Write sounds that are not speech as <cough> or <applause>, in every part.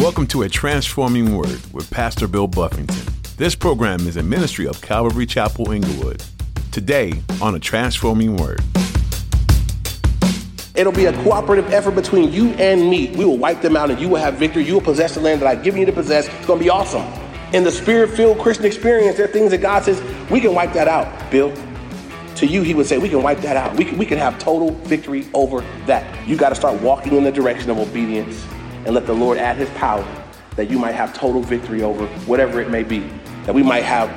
Welcome to A Transforming Word with Pastor Bill Buffington. This program is a ministry of Calvary Chapel Inglewood. Today on A Transforming Word. It'll be a cooperative effort between you and me. We will wipe them out and you will have victory. You will possess the land that I've given you to possess. It's going to be awesome. In the spirit filled Christian experience, there are things that God says, we can wipe that out, Bill. To you, he would say, we can wipe that out. We can, we can have total victory over that. You got to start walking in the direction of obedience and let the Lord add his power that you might have total victory over whatever it may be. That we might have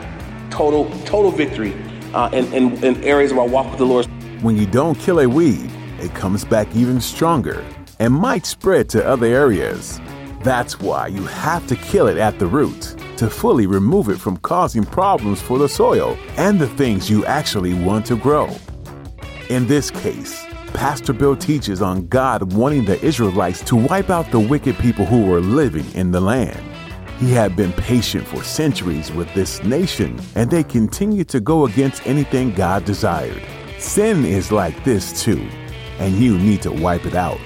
total, total victory uh, in, in, in areas of our walk with the Lord. When you don't kill a weed, it comes back even stronger and might spread to other areas. That's why you have to kill it at the root to fully remove it from causing problems for the soil and the things you actually want to grow. In this case, Pastor Bill teaches on God wanting the Israelites to wipe out the wicked people who were living in the land. He had been patient for centuries with this nation, and they continued to go against anything God desired. Sin is like this too, and you need to wipe it out.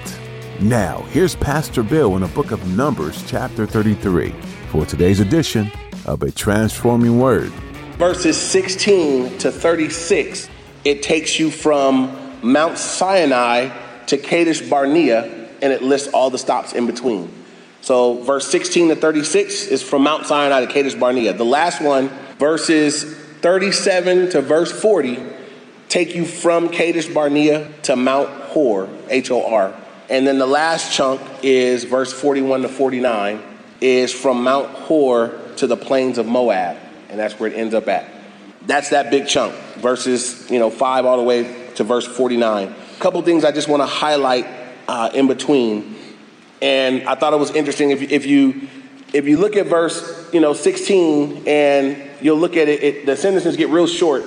Now, here's Pastor Bill in the book of Numbers, chapter 33, for today's edition of A Transforming Word. Verses 16 to 36, it takes you from Mount Sinai to Kadesh Barnea, and it lists all the stops in between. So, verse 16 to 36 is from Mount Sinai to Kadesh Barnea. The last one, verses 37 to verse 40, take you from Kadesh Barnea to Mount Hor, H O R. And then the last chunk is verse 41 to 49, is from Mount Hor to the plains of Moab. And that's where it ends up at. That's that big chunk, verses, you know, 5 all the way to verse 49. A couple things I just want to highlight uh, in between. And I thought it was interesting if, if you if you look at verse you know 16 and you'll look at it, it, the sentences get real short.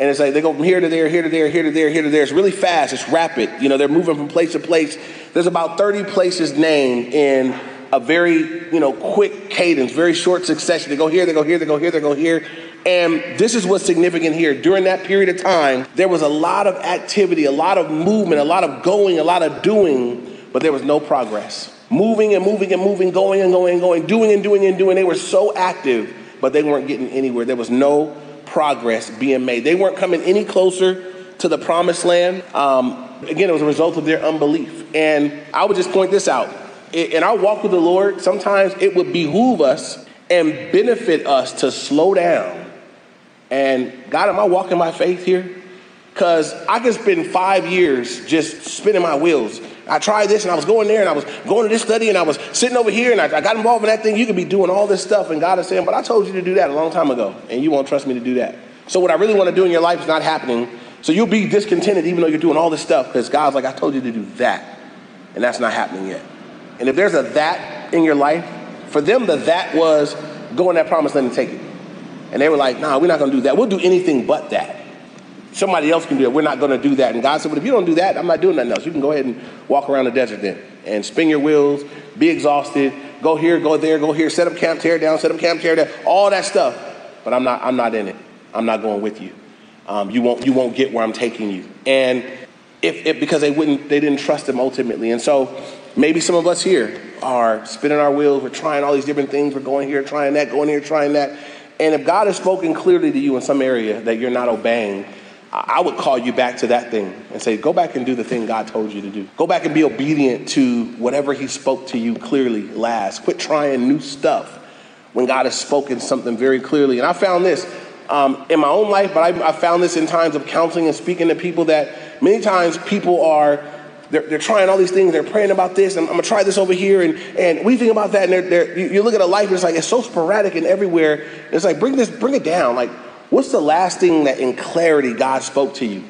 And it's like they go from here to there here to there here to there here to there. It's really fast. It's rapid. You know they're moving from place to place. There's about 30 places named in a very you know quick cadence very short succession. They go here they go here they go here they go here and this is what's significant here. During that period of time, there was a lot of activity, a lot of movement, a lot of going, a lot of doing, but there was no progress. Moving and moving and moving, going and going and going, doing and doing and doing. They were so active, but they weren't getting anywhere. There was no progress being made. They weren't coming any closer to the promised land. Um, again, it was a result of their unbelief. And I would just point this out. In our walk with the Lord, sometimes it would behoove us and benefit us to slow down and God, am I walking my faith here? Because I can spend five years just spinning my wheels. I tried this and I was going there and I was going to this study and I was sitting over here and I, I got involved in that thing. You could be doing all this stuff and God is saying, but I told you to do that a long time ago and you won't trust me to do that. So what I really want to do in your life is not happening. So you'll be discontented even though you're doing all this stuff because God's like, I told you to do that. And that's not happening yet. And if there's a that in your life, for them, the that was go in that promised land and take it. And they were like, nah, we're not going to do that. We'll do anything but that. Somebody else can do it. We're not going to do that. And God said, but if you don't do that, I'm not doing nothing else. You can go ahead and walk around the desert then and spin your wheels, be exhausted, go here, go there, go here, set up camp, tear down, set up camp, tear down, all that stuff. But I'm not, I'm not in it. I'm not going with you. Um, you, won't, you won't get where I'm taking you. And if, if because they wouldn't, they didn't trust him ultimately. And so maybe some of us here are spinning our wheels. We're trying all these different things. We're going here, trying that, going here, trying that. And if God has spoken clearly to you in some area that you're not obeying, I would call you back to that thing and say, go back and do the thing God told you to do. Go back and be obedient to whatever He spoke to you clearly last. Quit trying new stuff when God has spoken something very clearly. And I found this um, in my own life, but I, I found this in times of counseling and speaking to people that many times people are they're, they're trying all these things. They're praying about this. I'm, I'm going to try this over here. And, and we think about that. And they're, they're, you, you, look at a life and it's like, it's so sporadic and everywhere. It's like, bring this, bring it down. Like, what's the last thing that in clarity God spoke to you?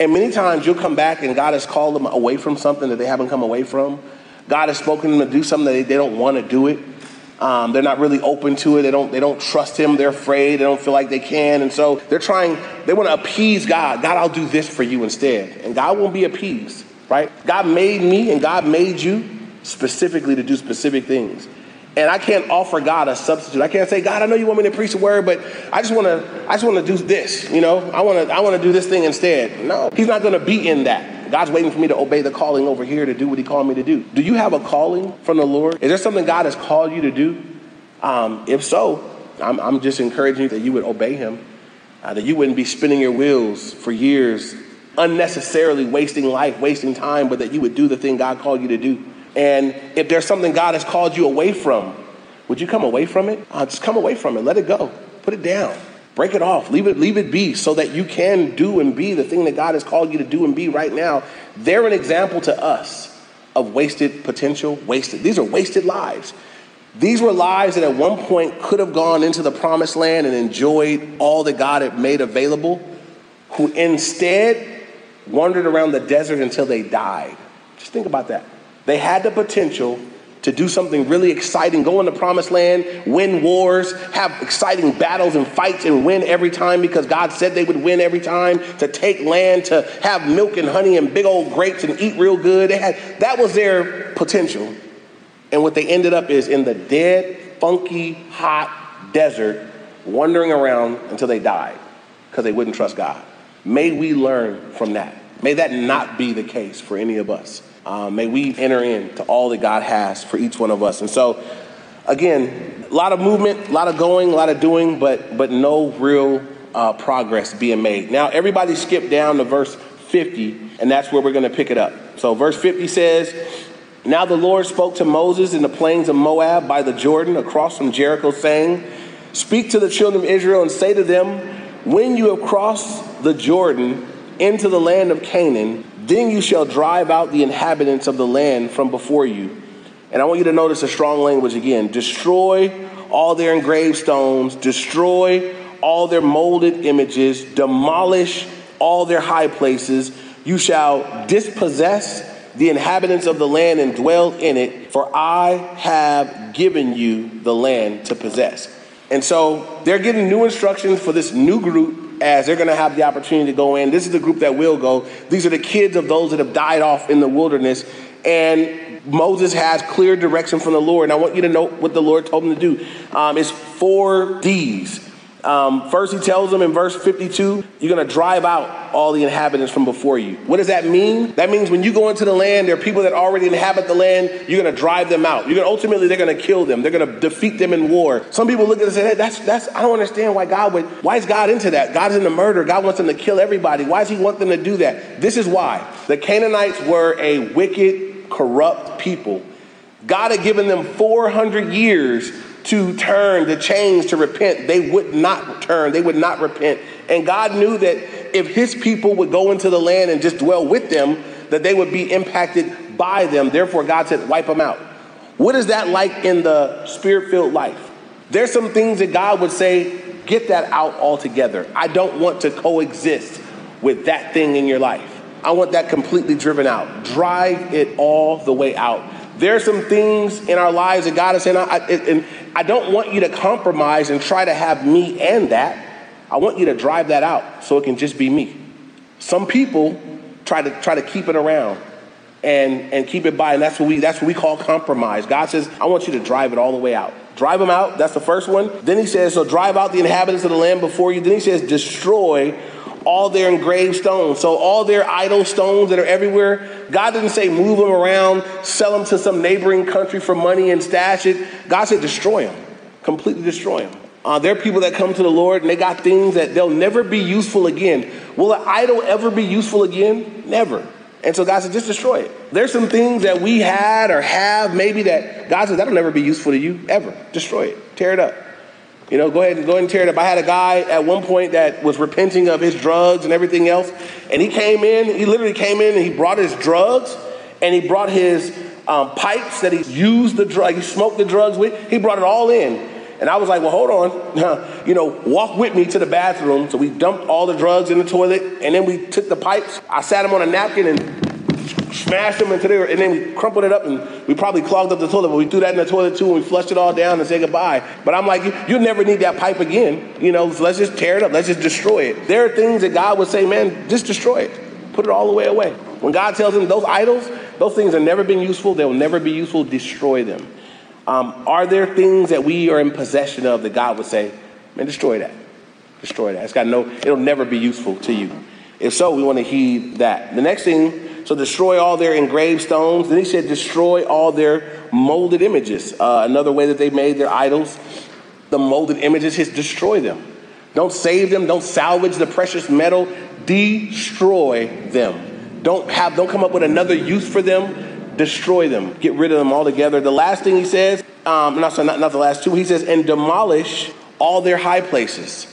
And many times you'll come back and God has called them away from something that they haven't come away from. God has spoken to them to do something that they, they don't want to do it. Um, they're not really open to it. They don't, they don't trust him. They're afraid. They don't feel like they can. And so they're trying, they want to appease God. God, I'll do this for you instead. And God won't be appeased right? God made me and God made you specifically to do specific things. And I can't offer God a substitute. I can't say, God, I know you want me to preach the word, but I just want to, I just want to do this. You know, I want to, I want to do this thing instead. No, He's not going to be in that. God's waiting for me to obey the calling over here to do what He called me to do. Do you have a calling from the Lord? Is there something God has called you to do? Um, if so, I'm, I'm, just encouraging you that you would obey Him, uh, that you wouldn't be spinning your wheels for years, unnecessarily wasting life, wasting time, but that you would do the thing God called you to do. And if there's something God has called you away from, would you come away from it? Uh, just come away from it. Let it go. Put it down. Break it off. Leave it, leave it be so that you can do and be the thing that God has called you to do and be right now. They're an example to us of wasted potential, wasted. These are wasted lives. These were lives that at one point could have gone into the promised land and enjoyed all that God had made available, who instead wandered around the desert until they died. Just think about that. They had the potential to do something really exciting, go in the promised land, win wars, have exciting battles and fights and win every time because God said they would win every time, to take land, to have milk and honey and big old grapes and eat real good. They had, that was their potential. And what they ended up is in the dead, funky, hot desert, wandering around until they died because they wouldn't trust God. May we learn from that. May that not be the case for any of us. Uh, may we enter into all that God has for each one of us. And so, again, a lot of movement, a lot of going, a lot of doing, but but no real uh, progress being made. Now, everybody skip down to verse 50, and that's where we're going to pick it up. So, verse 50 says, Now the Lord spoke to Moses in the plains of Moab by the Jordan across from Jericho, saying, Speak to the children of Israel and say to them, When you have crossed the Jordan into the land of Canaan, then you shall drive out the inhabitants of the land from before you. And I want you to notice the strong language again. Destroy all their engraved stones, destroy all their molded images, demolish all their high places. You shall dispossess the inhabitants of the land and dwell in it, for I have given you the land to possess. And so they're getting new instructions for this new group as they're going to have the opportunity to go in. This is the group that will go. These are the kids of those that have died off in the wilderness. And Moses has clear direction from the Lord. And I want you to know what the Lord told him to do. Um, it's four D's um, first, he tells them in verse 52, you're going to drive out all the inhabitants from before you. What does that mean? That means when you go into the land, there are people that already inhabit the land, you're going to drive them out. You're going to ultimately, they're going to kill them. They're going to defeat them in war. Some people look at it and say, hey, that's, that's, I don't understand why God would, why is God into that? God's into murder. God wants them to kill everybody. Why does he want them to do that? This is why. The Canaanites were a wicked, corrupt people. God had given them 400 years to turn, to change, to repent, they would not turn, they would not repent. And God knew that if his people would go into the land and just dwell with them, that they would be impacted by them. Therefore, God said, wipe them out. What is that like in the spirit filled life? There's some things that God would say, get that out altogether. I don't want to coexist with that thing in your life. I want that completely driven out. Drive it all the way out. There are some things in our lives that God is saying, I, and I don't want you to compromise and try to have me and that. I want you to drive that out so it can just be me. Some people try to try to keep it around and and keep it by, and that's what we that's what we call compromise. God says, I want you to drive it all the way out. Drive them out. That's the first one. Then he says, so drive out the inhabitants of the land before you. Then he says, destroy all their engraved stones. So all their idol stones that are everywhere, God didn't say move them around, sell them to some neighboring country for money and stash it. God said destroy them, completely destroy them. Uh, there are people that come to the Lord and they got things that they'll never be useful again. Will an idol ever be useful again? Never. And so God said, just destroy it. There's some things that we had or have maybe that God said that'll never be useful to you ever. Destroy it. Tear it up. You know, go ahead and go ahead and tear it up. I had a guy at one point that was repenting of his drugs and everything else, and he came in. He literally came in and he brought his drugs and he brought his um, pipes that he used the drug, he smoked the drugs with. He brought it all in. And I was like, well, hold on. <laughs> you know, walk with me to the bathroom. So we dumped all the drugs in the toilet, and then we took the pipes. I sat him on a napkin and smashed them into there, and then we crumpled it up, and we probably clogged up the toilet, but we threw that in the toilet too, and we flushed it all down and said goodbye. But I'm like, you, will never need that pipe again. You know, so let's just tear it up. Let's just destroy it. There are things that God would say, man, just destroy it. Put it all the way away. When God tells him those idols, those things have never been useful, they will never be useful, destroy them. Um, are there things that we are in possession of that God would say, man, destroy that? Destroy that. It's got no, it'll never be useful to you. If so, we want to heed that. The next thing So destroy all their engraved stones. Then he said, destroy all their molded images. Uh, another way that they made their idols, the molded images, is destroy them. Don't save them. Don't salvage the precious metal. Destroy them. Don't have. Don't come up with another use for them. Destroy them. Get rid of them altogether. The last thing he says, um, not, not, not the last two. He says, and demolish all their high places.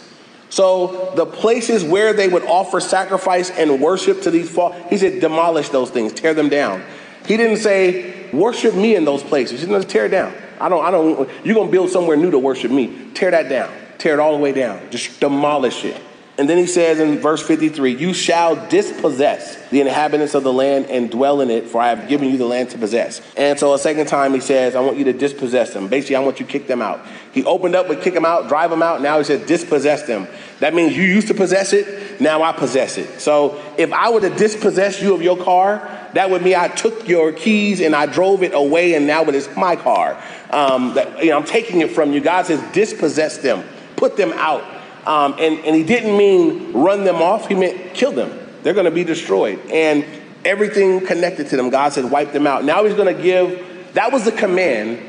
So the places where they would offer sacrifice and worship to these false, he said, demolish those things, tear them down. He didn't say, worship me in those places. He said, tear it down. I don't, I don't, you're going to build somewhere new to worship me. Tear that down. Tear it all the way down. Just demolish it. And then he says in verse 53 You shall dispossess the inhabitants of the land and dwell in it, for I have given you the land to possess. And so a second time he says, I want you to dispossess them. Basically, I want you to kick them out. He opened up with kick them out, drive them out. Now he says, dispossess them. That means you used to possess it, now I possess it. So if I were to dispossess you of your car, that would mean I took your keys and I drove it away, and now it is my car. Um, that, you know, I'm taking it from you. God says, dispossess them, put them out. Um, and, and he didn't mean run them off, he meant kill them. They're going to be destroyed. And everything connected to them, God said, wipe them out. Now he's going to give, that was the command.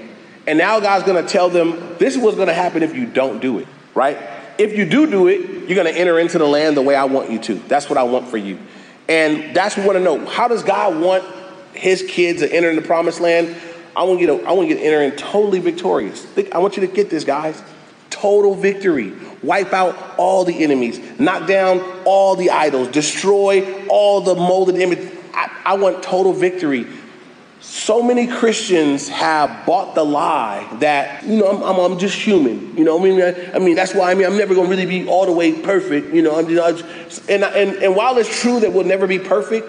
And now God's going to tell them, this is what's going to happen if you don't do it, right? If you do do it, you're going to enter into the land the way I want you to. That's what I want for you. And that's what we want to know. How does God want his kids to enter in the promised land? I want you to, I want you to enter in totally victorious. I want you to get this, guys. Total victory wipe out all the enemies, knock down all the idols, destroy all the molded images. I, I want total victory. So many Christians have bought the lie that, you know, I'm, I'm, I'm just human. You know, I mean, I, I, mean, that's why I mean, I'm never going to really be all the way perfect. You know, I'm just, and, and, and while it's true that we'll never be perfect,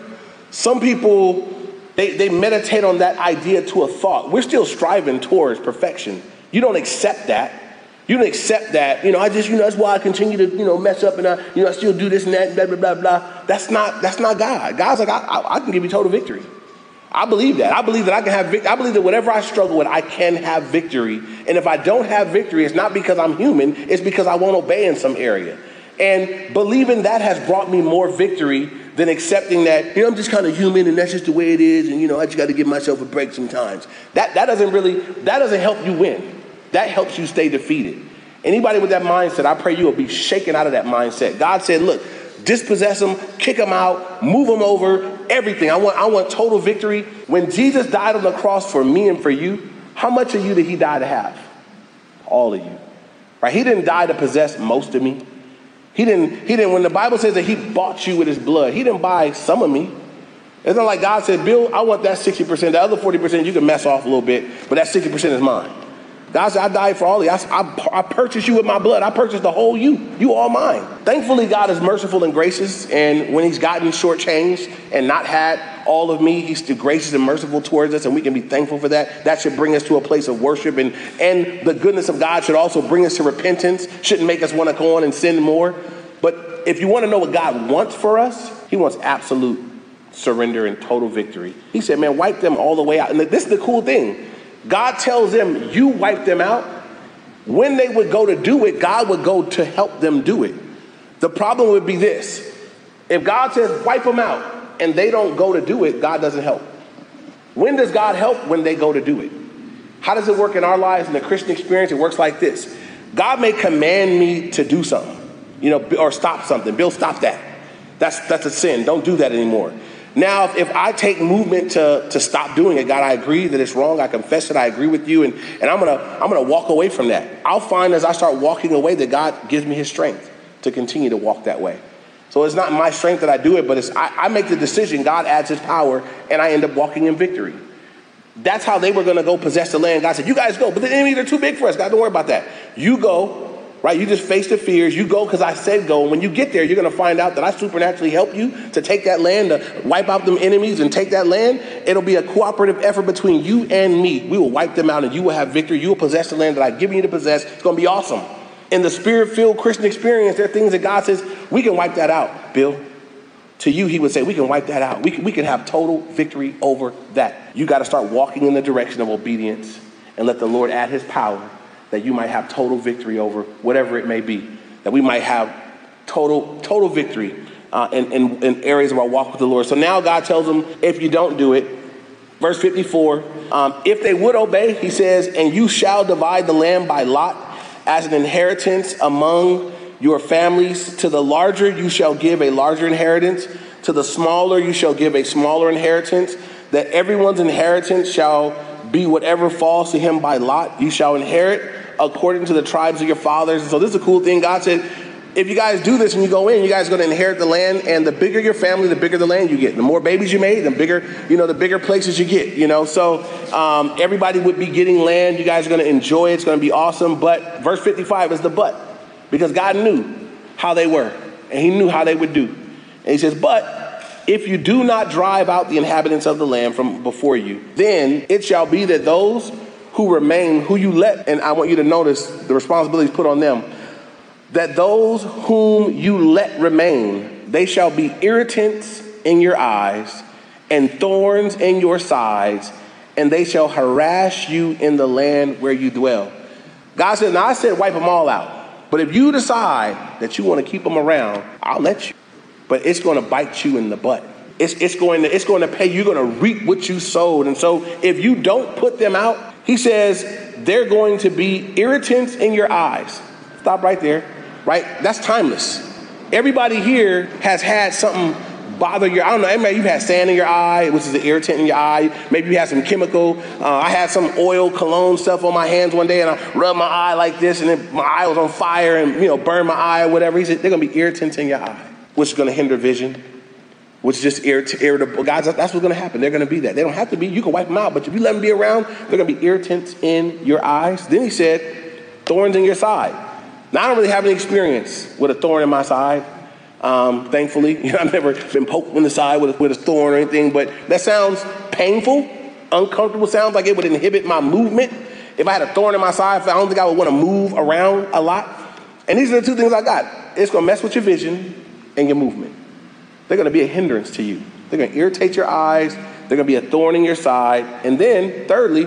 some people, they, they meditate on that idea to a thought. We're still striving towards perfection. You don't accept that. You don't accept that. You know, I just, you know, that's why I continue to, you know, mess up and I, you know, I still do this and that, blah, blah, blah, blah. That's not, that's not God. God's like, I, I, I can give you total victory. I believe that. I believe that I can have victory. I believe that whatever I struggle with, I can have victory. And if I don't have victory, it's not because I'm human, it's because I won't obey in some area. And believing that has brought me more victory than accepting that, you know, I'm just kind of human and that's just the way it is. And, you know, I just got to give myself a break sometimes. That, that doesn't really, that doesn't help you win. That helps you stay defeated. Anybody with that mindset, I pray you will be shaken out of that mindset. God said, look, dispossess them, kick them out, move them over, everything. I want, I want total victory. When Jesus died on the cross for me and for you, how much of you did he die to have? All of you. Right? He didn't die to possess most of me. He didn't, he didn't, when the Bible says that he bought you with his blood, he didn't buy some of me. It's not like God said, Bill, I want that 60%. The other 40% you can mess off a little bit, but that 60% is mine. God said, I died for all of you. I, I, I, purchased you with my blood. I purchased the whole you. You all mine. Thankfully, God is merciful and gracious. And when he's gotten shortchanged and not had all of me, he's still gracious and merciful towards us. And we can be thankful for that. That should bring us to a place of worship. And, and the goodness of God should also bring us to repentance. Shouldn't make us want to go on and sin more. But if you want to know what God wants for us, he wants absolute surrender and total victory. He said, man, wipe them all the way out. And this is the cool thing. God tells them, You wipe them out. When they would go to do it, God would go to help them do it. The problem would be this if God says, Wipe them out, and they don't go to do it, God doesn't help. When does God help? When they go to do it. How does it work in our lives in the Christian experience? It works like this God may command me to do something, you know, or stop something. Bill, stop that. That's, that's a sin. Don't do that anymore. Now, if, if I take movement to, to stop doing it, God, I agree that it's wrong. I confess it. I agree with you. And, and I'm going to I'm gonna walk away from that. I'll find as I start walking away that God gives me his strength to continue to walk that way. So it's not my strength that I do it, but it's, I, I make the decision. God adds his power, and I end up walking in victory. That's how they were going to go possess the land. God said, You guys go, but the enemies are too big for us. God, don't worry about that. You go, right? You just face the fears. You go because I said go. And when you get there, you're going to find out that I supernaturally help you to take that land, to wipe out them enemies and take that land. It'll be a cooperative effort between you and me. We will wipe them out and you will have victory. You will possess the land that I've given you to possess. It's going to be awesome. In the spirit filled Christian experience, there are things that God says, we can wipe that out, Bill. To you, he would say, we can wipe that out. We can, we can have total victory over that. You got to start walking in the direction of obedience and let the Lord add his power that you might have total victory over whatever it may be. That we might have total, total victory uh, in, in, in, areas of our walk with the Lord. So now God tells them, if you don't do it, verse 54, um, if they would obey, he says, and you shall divide the land by lot as an inheritance among your families. To the larger you shall give a larger inheritance, to the smaller you shall give a smaller inheritance, that everyone's inheritance shall be whatever falls to him by lot. You shall inherit according to the tribes of your fathers. And so this is a cool thing. God said, if you guys do this and you go in, you guys are going to inherit the land. And the bigger your family, the bigger the land you get. The more babies you made, the bigger, you know, the bigger places you get. You know, so um, everybody would be getting land. You guys are going to enjoy it. It's going to be awesome. But verse 55 is the but, because God knew how they were, and He knew how they would do. And He says, but if you do not drive out the inhabitants of the land from before you, then it shall be that those who remain, who you let, and I want you to notice the responsibilities put on them that those whom you let remain, they shall be irritants in your eyes and thorns in your sides, and they shall harass you in the land where you dwell. God said, Now I said wipe them all out. But if you decide that you want to keep them around, I'll let you. But it's going to bite you in the butt. It's, it's, going to, it's going to pay. You're going to reap what you sowed. And so if you don't put them out, he says they're going to be irritants in your eyes. Stop right there right? That's timeless. Everybody here has had something bother your, I don't know, maybe you've had sand in your eye, which is an irritant in your eye. Maybe you had some chemical. Uh, I had some oil cologne stuff on my hands one day and I rubbed my eye like this and then my eye was on fire and, you know, burned my eye or whatever. He said, they're going to be irritants in your eye, which is going to hinder vision, which is just irrit- irritable. Guys, that's what's going to happen. They're going to be that. They don't have to be. You can wipe them out, but if you let them be around, they're going to be irritants in your eyes. Then he said, thorns in your side. Now, I don't really have any experience with a thorn in my side. Um, thankfully, <laughs> you know, I've never been poked in the side with a, with a thorn or anything, but that sounds painful, uncomfortable. Sounds like it would inhibit my movement. If I had a thorn in my side, I don't think I would want to move around a lot. And these are the two things I got. It's going to mess with your vision and your movement. They're going to be a hindrance to you. They're going to irritate your eyes. They're going to be a thorn in your side. And then, thirdly,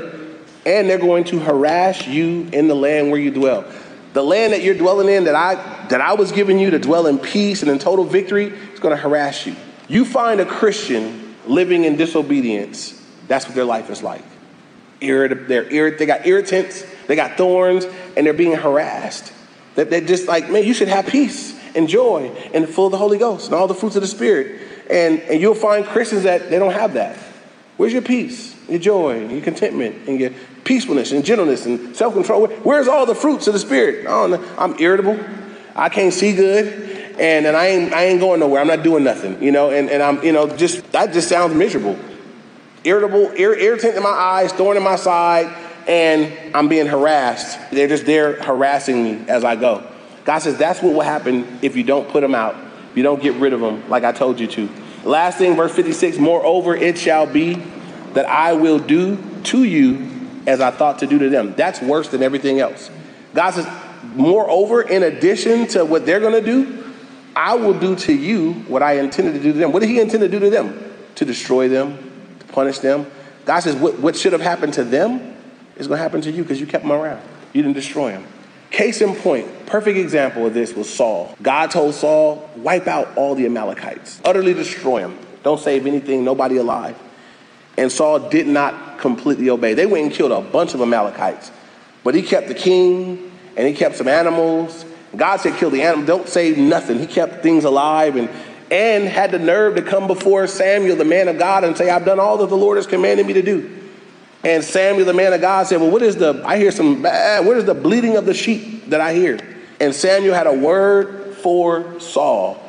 and they're going to harass you in the land where you dwell. The land that you're dwelling in that I that I was giving you to dwell in peace and in total victory is going to harass you. You find a Christian living in disobedience, that's what their life is like. Irrit- they're irrit- they got irritants, they got thorns, and they're being harassed. That they're just like, man, you should have peace and joy and full of the Holy Ghost and all the fruits of the Spirit. And, and you'll find Christians that they don't have that. Where's your peace, your joy, your contentment, and your peacefulness and gentleness and self control. Where's all the fruits of the Spirit? I don't know. I'm irritable. I can't see good. And, and I, ain't, I ain't going nowhere. I'm not doing nothing, you know, and, and I'm, you know, just, that just sounds miserable. Irritable, ir- irritant in my eyes, thorn in my side, and I'm being harassed. They're just there harassing me as I go. God says that's what will happen if you don't put them out, if you don't get rid of them like I told you to. Last thing, verse 56 Moreover, it shall be that I will do to you as I thought to do to them. That's worse than everything else. God says, moreover, in addition to what they're going to do, I will do to you what I intended to do to them. What did he intend to do to them? To destroy them, to punish them. God says, what, what should have happened to them is going to happen to you because you kept them around. You didn't destroy them. Case in point, perfect example of this was Saul. God told Saul, wipe out all the Amalekites, utterly destroy them. Don't save anything, nobody alive. And Saul did not completely obey. They went and killed a bunch of Amalekites, but he kept the king and he kept some animals. God said, kill the animal, don't save nothing. He kept things alive and, and had the nerve to come before Samuel, the man of God, and say, I've done all that the Lord has commanded me to do. And Samuel, the man of God, said, Well, what is the, I hear some bad, what is the bleeding of the sheep that I hear? And Samuel had a word for Saul.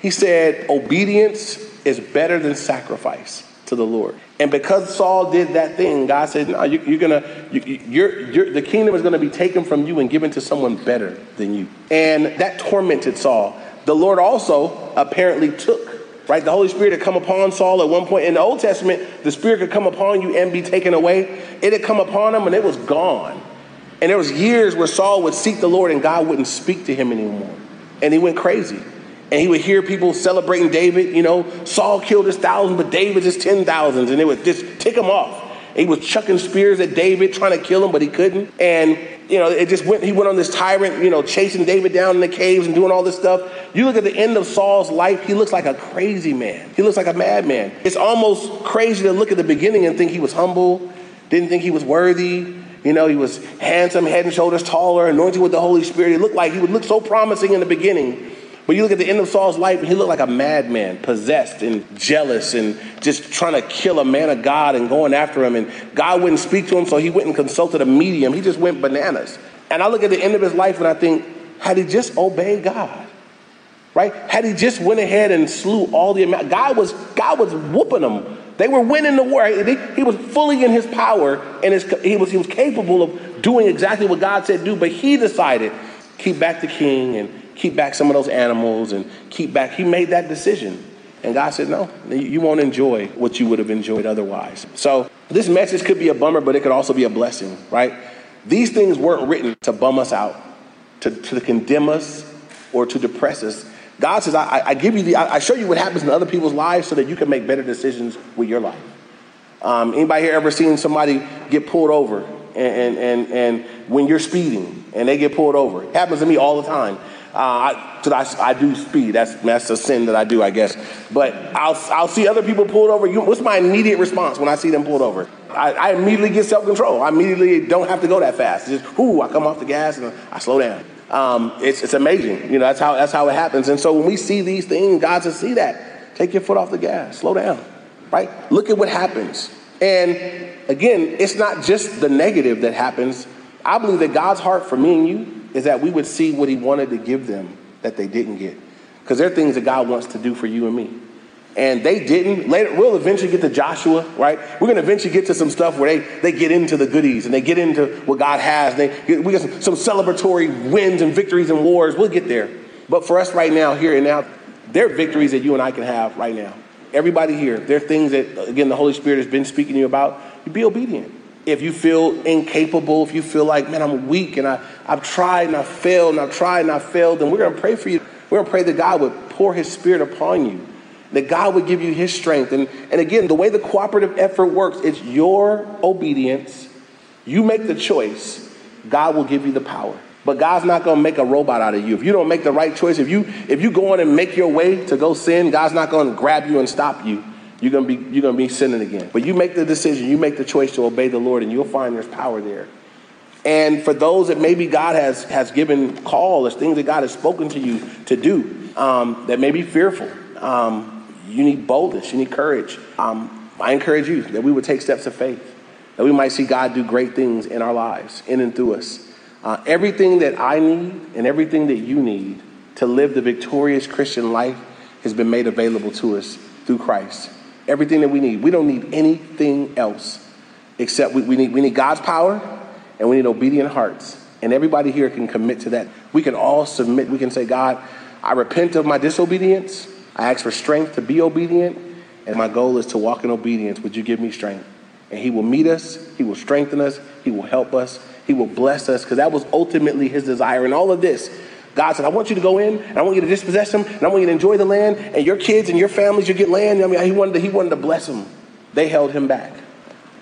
He said, Obedience is better than sacrifice to the Lord. And because Saul did that thing, God said, "No, you, are gonna, you, you're, you're, the kingdom is gonna be taken from you and given to someone better than you." And that tormented Saul. The Lord also apparently took right? The Holy Spirit had come upon Saul at one point. In the Old Testament, the Spirit could come upon you and be taken away. It had come upon him and it was gone. And there was years where Saul would seek the Lord and God wouldn't speak to him anymore. And he went crazy and he would hear people celebrating David. You know, Saul killed his thousands, but David his ten thousands, and it would just tick him off. He was chucking spears at David, trying to kill him, but he couldn't. And you know, it just went. He went on this tyrant, you know, chasing David down in the caves and doing all this stuff. You look at the end of Saul's life; he looks like a crazy man. He looks like a madman. It's almost crazy to look at the beginning and think he was humble, didn't think he was worthy. You know, he was handsome, head and shoulders taller, anointed with the Holy Spirit. He looked like he would look so promising in the beginning. But you look at the end of Saul's life, and he looked like a madman, possessed and jealous and just trying to kill a man of God and going after him. And God wouldn't speak to him, so he went and consulted a medium. He just went bananas. And I look at the end of his life and I think, had he just obeyed God, right? Had he just went ahead and slew all the God was God was whooping them. They were winning the war. He was fully in his power, and his, he was he was capable of doing exactly what God said do. But he decided keep back the king and keep back some of those animals and keep back. He made that decision. And God said, no, you won't enjoy what you would have enjoyed otherwise. So this message could be a bummer, but it could also be a blessing, right? These things weren't written to bum us out, to, to condemn us, or to depress us. God says, I, I give you the, I show you what happens in other people's lives so that you can make better decisions with your life. Um, anybody here ever seen somebody get pulled over and, and, and, and when you're speeding and they get pulled over? It happens to me all the time. Uh, I, I, I, do speed. That's, that's a sin that I do, I guess. But I'll, I'll see other people pulled over. You, what's my immediate response when I see them pulled over? I, I immediately get self control. I immediately don't have to go that fast. It's just, whoo, I come off the gas and I slow down. Um, it's, it's amazing. You know, that's how, that's how it happens. And so when we see these things, God says, see that. Take your foot off the gas. Slow down. Right? Look at what happens. And again, it's not just the negative that happens. I believe that God's heart for me and you is that we would see what he wanted to give them that they didn't get. Because there are things that God wants to do for you and me. And they didn't. Later, we'll eventually get to Joshua, right? We're going to eventually get to some stuff where they, they get into the goodies and they get into what God has. They get, we get some, some celebratory wins and victories and wars. We'll get there. But for us right now, here and now, there are victories that you and I can have right now. Everybody here, there are things that, again, the Holy Spirit has been speaking to you about. You be obedient if you feel incapable, if you feel like, man, I'm weak and I, I've tried and I've failed and I've tried and I've failed, then we're going to pray for you. We're going to pray that God would pour his spirit upon you, that God would give you his strength. And, and again, the way the cooperative effort works, it's your obedience. You make the choice, God will give you the power. But God's not going to make a robot out of you. If you don't make the right choice, if you if you go on and make your way to go sin, God's not going to grab you and stop you you're gonna be you're gonna be sinning again. But you make the decision, you make the choice to obey the Lord, and you'll find there's power there. And for those that maybe God has has given call, there's things that God has spoken to you to do um, that may be fearful. Um, you need boldness, you need courage. Um, I encourage you that we would take steps of faith, that we might see God do great things in our lives, in and through us. Uh, everything that I need and everything that you need to live the victorious Christian life has been made available to us through Christ everything that we need. We don't need anything else except we, we, need, we need God's power and we need obedient hearts. And everybody here can commit to that. We can all submit. We can say, God, I repent of my disobedience. I ask for strength to be obedient. And my goal is to walk in obedience. Would you give me strength? And He will meet us, He will strengthen us, He will help us, He will bless us, because that was ultimately His desire. And all of this God said, I want you to go in and I want you to dispossess them and I want you to enjoy the land and your kids and your families, you get land. I mean, he wanted to, he wanted to bless them. They held him back.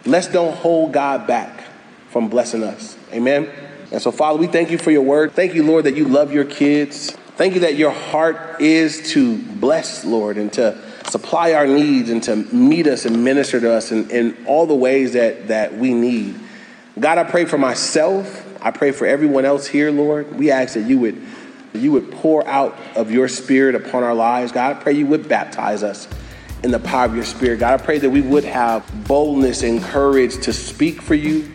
Let's don't hold God back from blessing us. Amen. And so, Father, we thank you for your word. Thank you, Lord, that you love your kids. Thank you that your heart is to bless, Lord, and to supply our needs and to meet us and minister to us in, in all the ways that, that we need. God, I pray for myself. I pray for everyone else here, Lord. We ask that you would you would pour out of your spirit upon our lives. God, I pray you would baptize us in the power of your spirit. God, I pray that we would have boldness and courage to speak for you,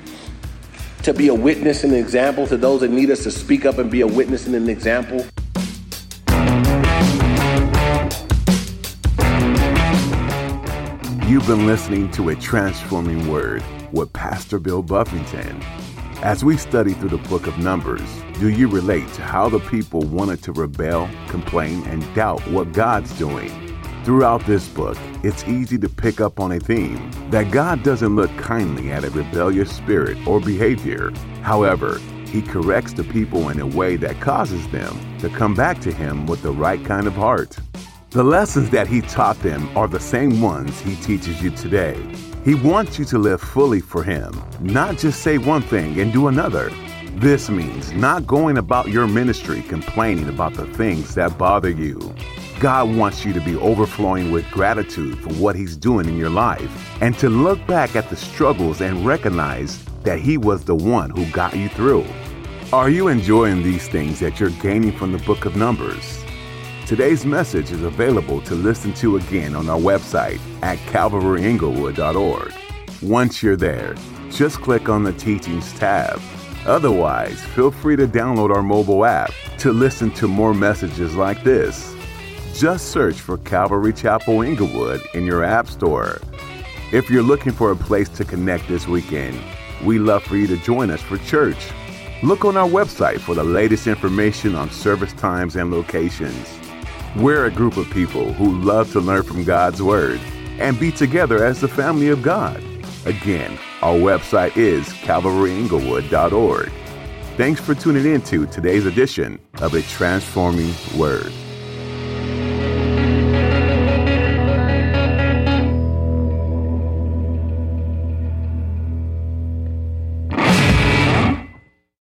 to be a witness and an example to those that need us to speak up and be a witness and an example. You've been listening to A Transforming Word with Pastor Bill Buffington. As we study through the book of Numbers, do you relate to how the people wanted to rebel, complain, and doubt what God's doing? Throughout this book, it's easy to pick up on a theme that God doesn't look kindly at a rebellious spirit or behavior. However, He corrects the people in a way that causes them to come back to Him with the right kind of heart. The lessons that He taught them are the same ones He teaches you today. He wants you to live fully for Him, not just say one thing and do another. This means not going about your ministry complaining about the things that bother you. God wants you to be overflowing with gratitude for what He's doing in your life and to look back at the struggles and recognize that He was the one who got you through. Are you enjoying these things that you're gaining from the book of Numbers? Today's message is available to listen to again on our website at calvaryinglewood.org. Once you're there, just click on the Teachings tab. Otherwise, feel free to download our mobile app to listen to more messages like this. Just search for Calvary Chapel Inglewood in your App Store. If you're looking for a place to connect this weekend, we love for you to join us for church. Look on our website for the latest information on service times and locations. We're a group of people who love to learn from God's Word and be together as the family of God. Again, our website is calvaryinglewood.org. Thanks for tuning in to today's edition of A Transforming Word.